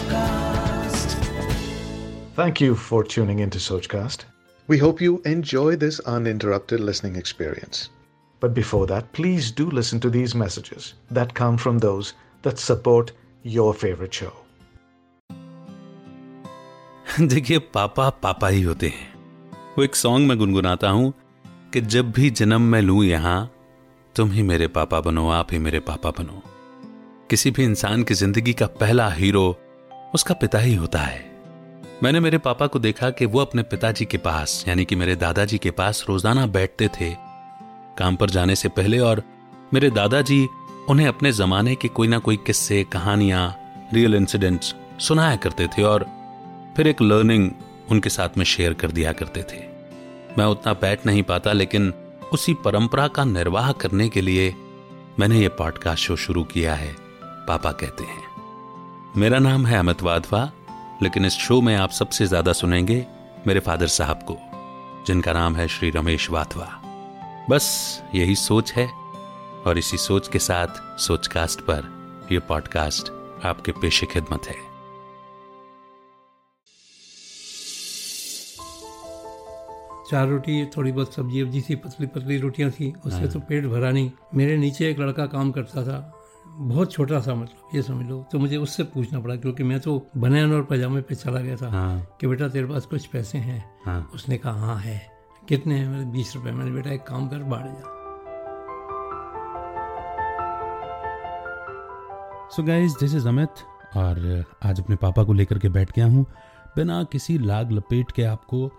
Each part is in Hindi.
Sochcast. Thank you for tuning into Sochcast. We hope you enjoy this uninterrupted listening experience. But before that, please do listen to these messages that come from those that support your favorite show. देखिए पापा पापा ही होते हैं वो एक सॉन्ग में गुनगुनाता हूँ कि जब भी जन्म मैं लूँ यहाँ तुम ही मेरे पापा बनो आप ही मेरे पापा बनो किसी भी इंसान की ज़िंदगी का पहला हीरो उसका पिता ही होता है। मैंने मेरे पापा को देखा कि वो अपने पिताजी के पास, यानी कि मेरे दादाजी के पास रोज़ाना बैठते थे, काम पर जाने से पहले और मेरे दादाजी उन्हें अपने जमाने के कोई ना कोई किस्से, कहानियाँ रियल इंसिडेंट्स सुनाया करते थे और फिर एक लर्निंग उनके साथ में शेयर कर दिया करते थे। मैं उतना बैठ नहीं पाता, लेकिन उसी परंपरा का निर्वाह करने के लिए मैंने ये पॉडकास्ट शो शुरू किया है, पापा कहते हैं। मेरा नाम है अमित वाधवा लेकिन इस शो में आप सबसे ज़्यादा सुनेंगे मेरे फादर साहब को जिनका नाम है श्री रमेश वाधवा। बस यही सोच है और इसी सोच के साथ सोचकास्ट पर यह पॉडकास्ट आपके पेशे खिदमत है। चार रोटी थोड़ी बहुत सब्ज़ी वब्जी थी पतली पतली रोटियाँ थी उससे तो पेट भरा नहीं। मेरे नीचे एक लड़का काम करता था बहुत छोटा सा मतलब ये समझ लो। तो मुझे उससे पूछना पड़ा क्योंकि मैं तो बनियान और पजामे पे चला गया था हाँ। कि बेटा तेरे पास कुछ पैसे हैं? हाँ। उसने कहा हाँ है। कितने हैं? मेरे बीस रुपए। मैंने बेटा एक काम कर बाढ़ जा। So guys this is Amit और आज अपने पापा को लेकर के बैठ गया हूँ। बिना किसी लाग लपेट के आपको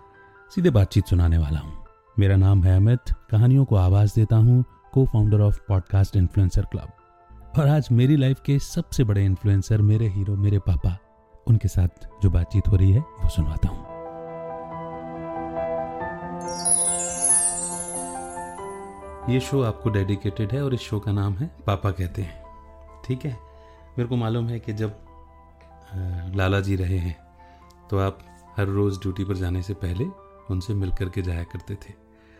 सीधे बातचीत सुनाने वाला हूँ। मेरा नाम है अमित। कहानियों को आवाज़ देता हूँ। को founder of podcast influencer club और आज मेरी लाइफ के सबसे बड़े इन्फ्लुएंसर मेरे हीरो मेरे पापा, उनके साथ जो बातचीत हो रही है, वो सुनवाता हूँ। ये शो आपको डेडिकेटेड है और इस शो का नाम है पापा कहते हैं। ठीक है? मेरे को मालूम है कि जब लाला जी रहे हैं तो आप हर रोज़ ड्यूटी पर जाने से पहले उनसे मिल करके जाया करते थे।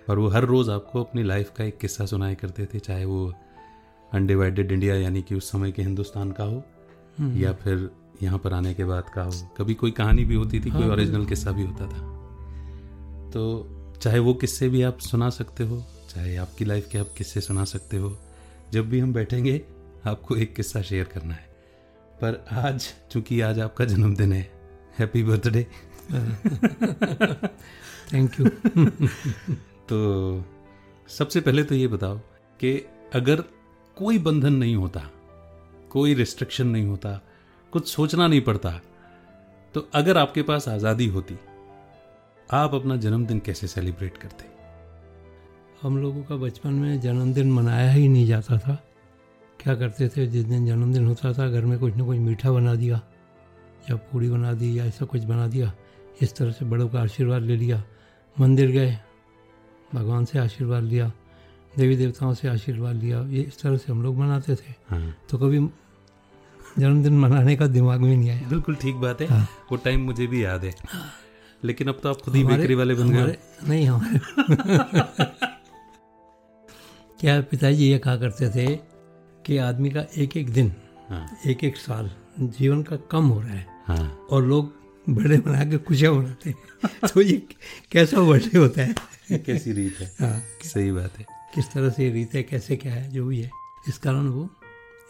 और वो हर रोज़ आपको अपनी लाइफ का एक किस्सा सुनाया करते थे, चाहे वो अनडिवाइडेड इंडिया यानी कि उस समय के हिंदुस्तान का हो या फिर यहाँ पर आने के बाद का हो। कभी कोई कहानी भी होती थी हाँ, कोई ओरिजिनल किस्सा भी होता था। तो चाहे वो किस्से भी आप सुना सकते हो चाहे आपकी लाइफ के आप किस्से सुना सकते हो जब भी हम बैठेंगे आपको एक किस्सा शेयर करना है। पर आज चूँकि आज आपका जन्मदिन है हैप्पी बर्थडे थैंक यू तो सबसे पहले तो ये बताओ कि अगर कोई बंधन नहीं होता, कोई रिस्ट्रिक्शन नहीं होता, कुछ सोचना नहीं पड़ता। तो अगर आपके पास आज़ादी होती, आप अपना जन्मदिन कैसे सेलिब्रेट करते? हम लोगों का बचपन में जन्मदिन मनाया ही नहीं जाता था। क्या करते थे? जिस दिन जन्मदिन होता था, घर में कुछ ना कुछ मीठा बना दिया, या पूड़ी बना दी, या ऐसा कुछ बना दिया। इस तरह से बड़ों का आशीर्वाद ले लिया। मंदिर गए, भगवान से आशीर्वाद लिया। देवी देवताओं से आशीर्वाद लिया। ये इस तरह से हम लोग मनाते थे। हाँ। तो कभी जन्मदिन मनाने का दिमाग में नहीं आया। बिल्कुल ठीक बात है। हाँ। वो टाइम मुझे भी याद है। लेकिन अब तो आप खुद ही बेकरी वाले बन गए नहीं हमारे क्या पिताजी ये कहा करते थे कि आदमी का एक एक दिन हाँ। एक एक साल जीवन का कम हो रहा है। हाँ। और लोग बर्थडे मना के खुशियाँ मनाते हैं। तो ये कैसा बर्थडे होता है? कैसी रीत है। हाँ। सही बात है। किस तरह से रीत है कैसे क्या है जो भी है इस कारण वो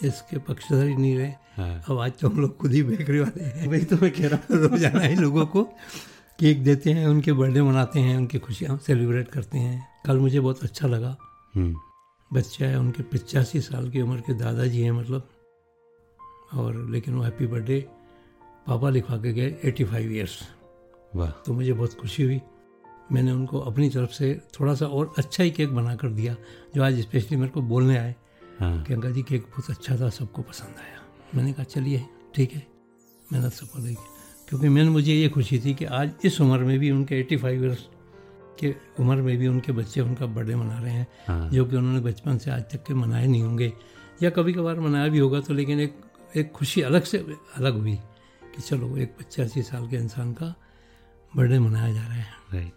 इसके पक्षधर ही नहीं रहे। हाँ। अब आज तो हम लोग खुद ही बेकरी वाले हैं। वही तो मैं कह रहा हूँ रोज़ाना ही लोगों को केक देते हैं उनके बर्थडे मनाते हैं उनकी खुशियाँ सेलिब्रेट करते हैं। कल मुझे बहुत अच्छा लगा। हम्म। बच्चा है उनके पिचासी साल की उम्र के दादाजी हैं मतलब। और लेकिन वो हैप्पी बर्थडे पापा लिखवा के गए एटी फाइव ईयर्स वाह। तो मुझे बहुत खुशी हुई। मैंने उनको अपनी तरफ़ से थोड़ा सा और अच्छा ही केक बना कर दिया जो आज स्पेशली मेरे को बोलने आए हाँ। कि अंकल जी केक बहुत अच्छा था सबको पसंद आया। मैंने कहा चलिए ठीक है। मेहनत सफल हुई क्योंकि मैंने मुझे ये खुशी थी कि आज इस उम्र में भी उनके एटी फाइव ईयर्स के उम्र में भी उनके बच्चे उनका बर्थडे मना रहे हैं हाँ। जो कि उन्होंने बचपन से आज तक के मनाए नहीं होंगे। या कभी कभार मनाया भी होगा तो लेकिन एक एक खुशी अलग से अलग हुई कि चलो एक पचासी साल के इंसान का बर्थडे मनाया जा रहा है। राइट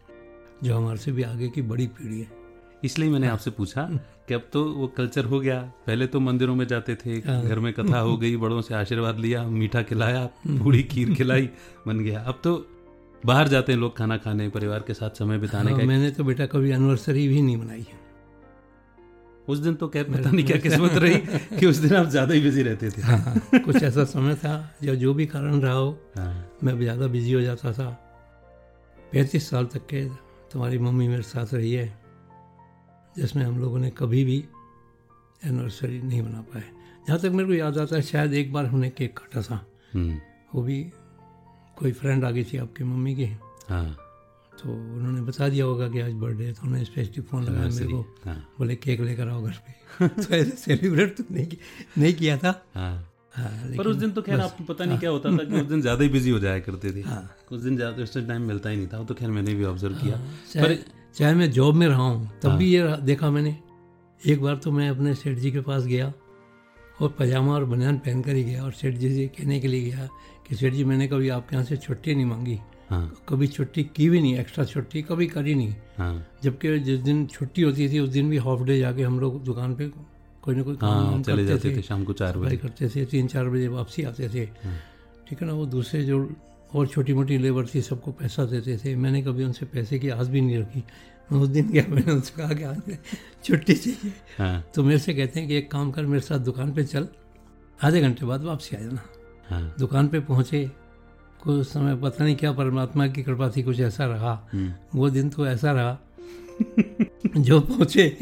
जो हमारे से भी आगे की बड़ी पीढ़ी है। इसलिए मैंने आपसे पूछा कि अब तो वो कल्चर हो गया। पहले तो मंदिरों में जाते थे घर में कथा हो गई बड़ों से आशीर्वाद लिया मीठा खिलाया पूरी खीर खिलाई बन गया। अब तो बाहर जाते हैं लोग खाना खाने परिवार के साथ समय बिताने हाँ, का मैंने तो बेटा कभी एनिवर्सरी भी नहीं मनाई है। उस दिन तो क्या पता नहीं क्या किस्मत रही कि उस दिन आप ज़्यादा ही बिज़ी रहते थे। हाँ, हाँ, कुछ ऐसा समय था या जो भी कारण रहा हो हाँ, मैं ज़्यादा बिज़ी हो जाता था। पैंतीस साल तक के तुम्हारी मम्मी मेरे साथ रही है जिसमें हम लोगों ने कभी भी एनिवर्सरी नहीं मना पाए जहाँ तक मेरे को याद आता है शायद एक बार हमने केक काटा था। हम्म, वो भी कोई फ्रेंड आ गई थी आपकी मम्मी की। हाँ। तो उन्होंने बता दिया होगा कि आज बर्थडे है तो उन्होंने स्पेशली फ़ोन लगाया मेरे को। हाँ। बोले केक लेकर आओ घर पे। तो ऐसे सेलिब्रेट तो नहीं नहीं किया था। हाँ। हाँ, पर उस दिन तो खैर आपको पता नहीं क्या होता था कि उस दिन ज़्यादा ही बिज़ी हो जाया करते थे। हाँ। उस दिन ज़्यादा उस टाइम मिलता ही नहीं था वो तो खैर मैंने भी ऑब्ज़र्व किया। चाहे चाहे मैं जॉब में रहा हूँ तब भी ये देखा मैंने एक बार तो मैं अपने सेठ जी के पास गया और पजामा और बनियान पहन कर ही गया और सेठ जी से कहने के लिए गया कि सेठ जी मैंने कभी आपके यहाँ से छुट्टी नहीं मांगी। हाँ। कभी छुट्टी की भी नहीं एक्स्ट्रा छुट्टी कभी करी नहीं। हाँ। जबकि जिस दिन छुट्टी होती थी उस दिन भी हाफ़ डे जाके हम लोग दुकान पे कोई ना कोई काम हाँ चले करते जाते थे शाम को चार बजे। करते थे तीन चार बजे वापसी आते थे। ठीक है ना वो दूसरे जो और छोटी मोटी लेबर थी सबको पैसा देते थे। मैंने कभी उनसे पैसे की आस भी नहीं रखी। मैं उस दिन गया मैंने उनसे कहा कि आज छुट्टी चाहिए। हाँ। तो मेरे से कहते हैं कि एक काम कर मेरे साथ दुकान पे चल। आधे घंटे बाद वापसी आ जाना। हाँ। दुकान पे पहुँचे। कुछ समय पता नहीं क्या परमात्मा की कृपा थी कुछ ऐसा रहा। हम्म, वो दिन तो ऐसा रहा। जो पहुँचे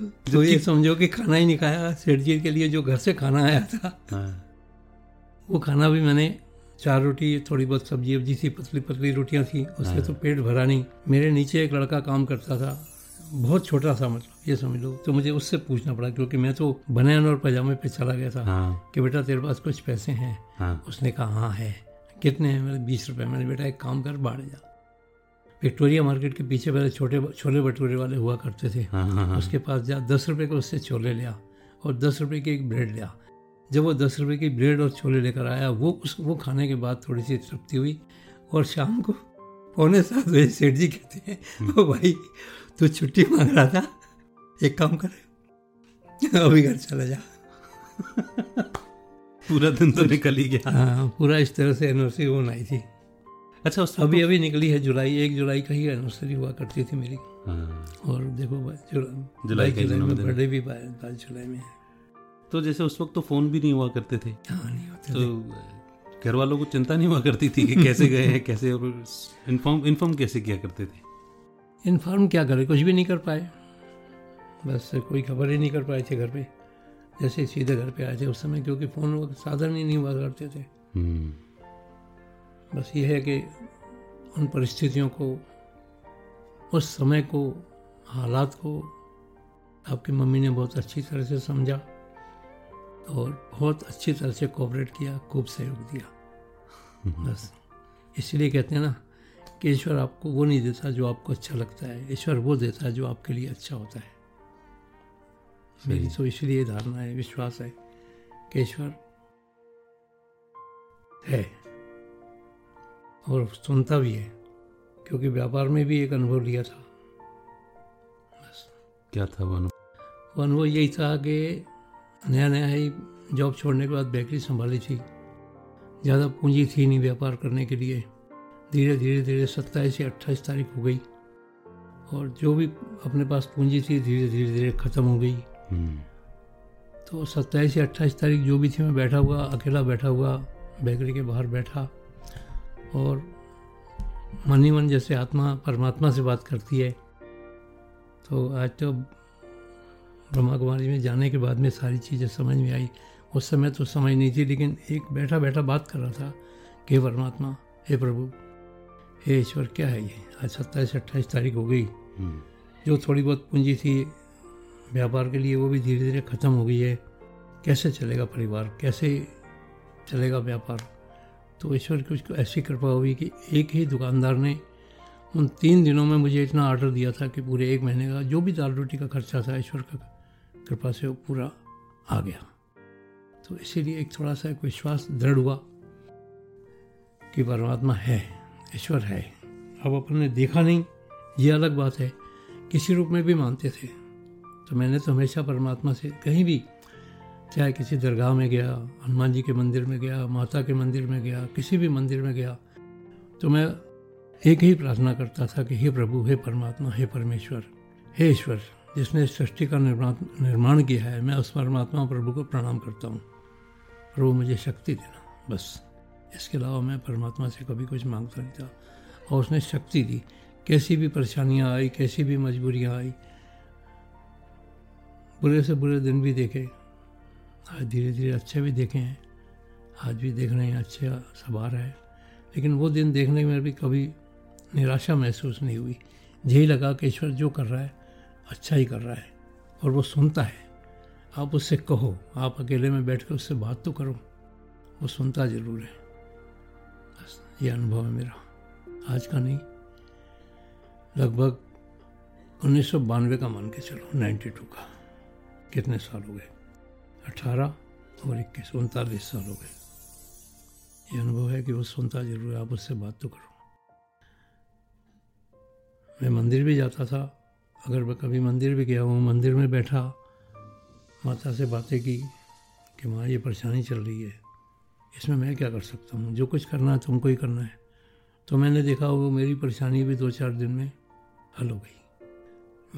तो ये समझो कि खाना ही नहीं खाया सेठ जी के लिए जो घर से खाना आया था। हाँ। वो खाना भी मैंने चार रोटी थोड़ी बहुत सब्ज़ी वब्जी थी पतली पतली रोटियाँ थी उससे तो पेट भरा नहीं। मेरे नीचे एक लड़का काम करता था बहुत छोटा सा मतलब ये समझ लो। तो मुझे उससे पूछना पड़ा क्योंकि मैं तो बनियान और पजामे पे चला गया था हाँ। कि बेटा तेरे पास कुछ पैसे हैं? हाँ। उसने कहा हाँ है। कितने हैं? मेरे बीस रुपए। मैंने बेटा एक काम कर बाढ़ जा। विक्टोरिया मार्केट के पीछे पहले छोटे छोले भटूरे वाले हुआ करते थे। हाँ हाँ हाँ। उसके पास जा दस रुपये का उससे छोले लिया और दस रुपये की एक ब्रेड लिया। जब वो दस रुपये की ब्रेड और छोले लेकर आया वो उस वो खाने के बाद थोड़ी सी तृप्ति हुई और शाम को पौने सात बजे सेठ जी कहते हैं ओ भाई तू छुट्टी मांग रहा था? एक काम कर अभी घर चला जा। पूरा दिन तो निकल ही गया। हाँ पूरा इस तरह से एनिवर्सरी वो मनाई थी। अच्छा उस अभी अभी निकली है जुलाई एक जुलाई का ही एनिवर्सरी हुआ करती थी मेरी। हाँ। और देखो जुलाई का। बर्थडे भी बाईस जुलाई में है। तो जैसे उस वक्त तो फ़ोन भी नहीं हुआ करते थे। हाँ नहीं होते तो घर वालों को चिंता नहीं हुआ करती थी कि कैसे गए हैं कैसे और इन्फॉर्म इन्फॉर्म कैसे किया करते थे? इन्फॉर्म क्या करे कुछ भी नहीं कर पाए। बस कोई खबर ही नहीं कर पाए थे घर पे। जैसे सीधे घर पे आए थे उस समय क्योंकि फ़ोन साधन ही नहीं हुआ करते थे। हम्म, बस ये है कि उन परिस्थितियों को उस समय को हालात को आपकी मम्मी ने बहुत अच्छी तरह से समझा और बहुत अच्छी तरह से कोऑपरेट किया खूब सहयोग दिया। बस। इसलिए कहते हैं ना कि ईश्वर आपको वो नहीं देता जो आपको अच्छा लगता है। ईश्वर वो देता है जो आपके लिए अच्छा होता है। मेरी तो इसलिए धारणा है विश्वास है कि ईश्वर है। और सुनता भी है क्योंकि व्यापार में भी एक अनुभव लिया था। बस। क्या था वो अनुभव? वो अनुभव यही था कि नया नया ही जॉब छोड़ने के बाद बेकरी संभाली थी। ज़्यादा पूंजी थी नहीं व्यापार करने के लिए। धीरे धीरे धीरे सत्ताईस या अट्ठाईस तारीख हो गई। और जो भी अपने पास पूंजी थी धीरे धीरे धीरे ख़त्म हो गई। हम्म, तो सत्ताईस या अट्ठाईस तारीख जो भी थी मैं बैठा हुआ अकेला बैठा हुआ बेकरी के बाहर बैठा। और मन ही मन जैसे आत्मा परमात्मा से बात करती है। तो आज तो ब्रह्मा कुमारी में जाने के बाद में सारी चीज़ें समझ में आई। उस समय तो समझ नहीं थी लेकिन एक बैठा बैठा बात कर रहा था कि परमात्मा हे प्रभु हे ईश्वर क्या है ये? आज सत्ताईस अट्ठाईस तारीख हो गई। हम्म, जो थोड़ी बहुत पूंजी थी व्यापार के लिए वो भी धीरे धीरे ख़त्म हो गई है। कैसे चलेगा परिवार? कैसे चलेगा व्यापार? तो ईश्वर की उसको ऐसी कृपा हुई कि एक ही दुकानदार ने उन तीन दिनों में मुझे इतना ऑर्डर दिया था कि पूरे एक महीने का जो भी दाल रोटी का खर्चा था, ईश्वर का कृपा से वो पूरा आ गया। तो इसीलिए एक थोड़ा सा एक विश्वास दृढ़ हुआ कि परमात्मा है, ईश्वर है। अब अपन ने देखा नहीं, ये अलग बात है। किसी रूप में भी मानते थे। तो मैंने तो हमेशा परमात्मा से कहीं भी चाहे किसी दरगाह में गया, हनुमान जी के मंदिर में गया, माता के मंदिर में गया, किसी भी मंदिर में गया तो मैं एक ही प्रार्थना करता था कि हे प्रभु, हे परमात्मा, हे परमेश्वर, हे ईश्वर, जिसने सृष्टि का निर्माण किया है, मैं उस परमात्मा प्रभु को प्रणाम करता हूँ। प्रभु, मुझे शक्ति देना, बस। इसके अलावा मैं परमात्मा से कभी कुछ माँगता नहीं था, और उसने शक्ति दी। कैसी भी परेशानियाँ आई, कैसी भी मजबूरियाँ आई, बुरे से बुरे दिन भी देखे आज धीरे धीरे अच्छे भी देखे हैं। आज भी देख रहे हैं, अच्छे सब आ रहा है। लेकिन वो दिन देखने में भी कभी निराशा महसूस नहीं हुई। यही लगा कि ईश्वर जो कर रहा है अच्छा ही कर रहा है और वो सुनता है। आप उससे कहो, आप अकेले में बैठ कर उससे बात तो करो। वो सुनता ज़रूर है। बस ये अनुभव है मेरा। आज का नहीं, लगभग उन्नीस सौ बानवे का मान के चलो, नाइन्टी टू का। कितने साल हो गए? अठारह और इक्कीस, उनतालीस साल हो गए। ये अनुभव है कि वो सुनता ज़रूर है, आप उससे बात तो करो। मैं मंदिर भी जाता था। अगर मैं कभी मंदिर भी गया हूँ, मंदिर में बैठा, माता से बातें की कि माँ, ये परेशानी चल रही है। इसमें मैं क्या कर सकता हूँ? जो कुछ करना है, तुमको ही करना है। तो मैंने देखा वो मेरी परेशानी भी दो चार दिन में हल हो गई।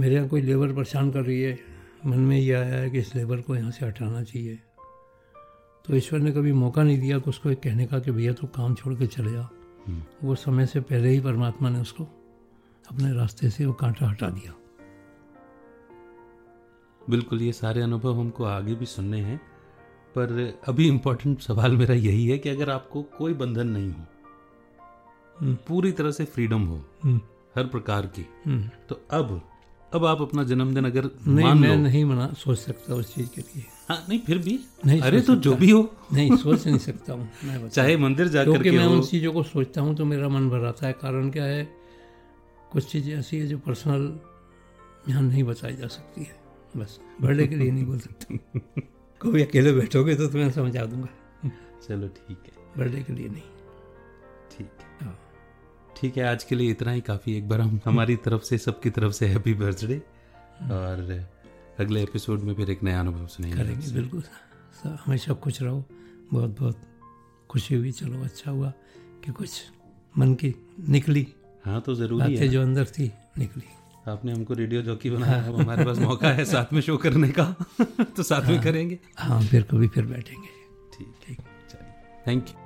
मेरे यहाँ कोई लेबर परेशान कर रही है मन में ये आया है कि इस लेबर को यहाँ से हटाना चाहिए। तो ईश्वर ने कभी मौका नहीं दिया कि उसको एक कहने का कि भैया तो काम छोड़ के चले जा। वो समय से पहले ही परमात्मा ने उसको अपने रास्ते से वो कांटा हटा दिया। बिल्कुल ये सारे अनुभव हमको आगे भी सुनने हैं पर अभी इम्पोर्टेंट सवाल मेरा यही है कि अगर आपको कोई बंधन नहीं हो पूरी तरह से फ्रीडम हो हर प्रकार की तो अब अब आप अपना जन्मदिन अगर नहीं मान मैं नहीं मना सोच सकता उस चीज़ के लिए। हाँ नहीं फिर भी। नहीं अरे तो जो भी हो। नहीं सोच नहीं सकता हूँ चाहे मंदिर जाकर क्योंकि मैं उन चीज़ों को सोचता हूँ तो मेरा मन भर आता है। कारण क्या है? कुछ चीज़ें ऐसी है जो पर्सनल यहाँ नहीं बताई जा सकती है। बस बर्थडे के लिए नहीं बोल सकता। कभी अकेले बैठोगे तो तुम्हें समझा दूँगा। चलो ठीक है। बर्थडे के लिए नहीं। ठीक हाँ। ठीक है आज के लिए इतना ही काफ़ी। एक बार हम हमारी तरफ़ से सबकी तरफ़ से हैप्पी बर्थडे और अगले एपिसोड में फिर एक नया अनुभव सुनेंगे करेंगे बिल्कुल। हमेशा खुश रहो। बहुत बहुत खुशी हुई। चलो अच्छा हुआ कि कुछ मन की निकली। हाँ तो ज़रूरी है जो अंदर थी निकली। आपने हमको रेडियो जॉकी बनाया। अब हमारे पास मौका है साथ में शो करने का। तो साथ में करेंगे। हाँ फिर कभी फिर बैठेंगे। ठीक ठीक। चलिए। Thank you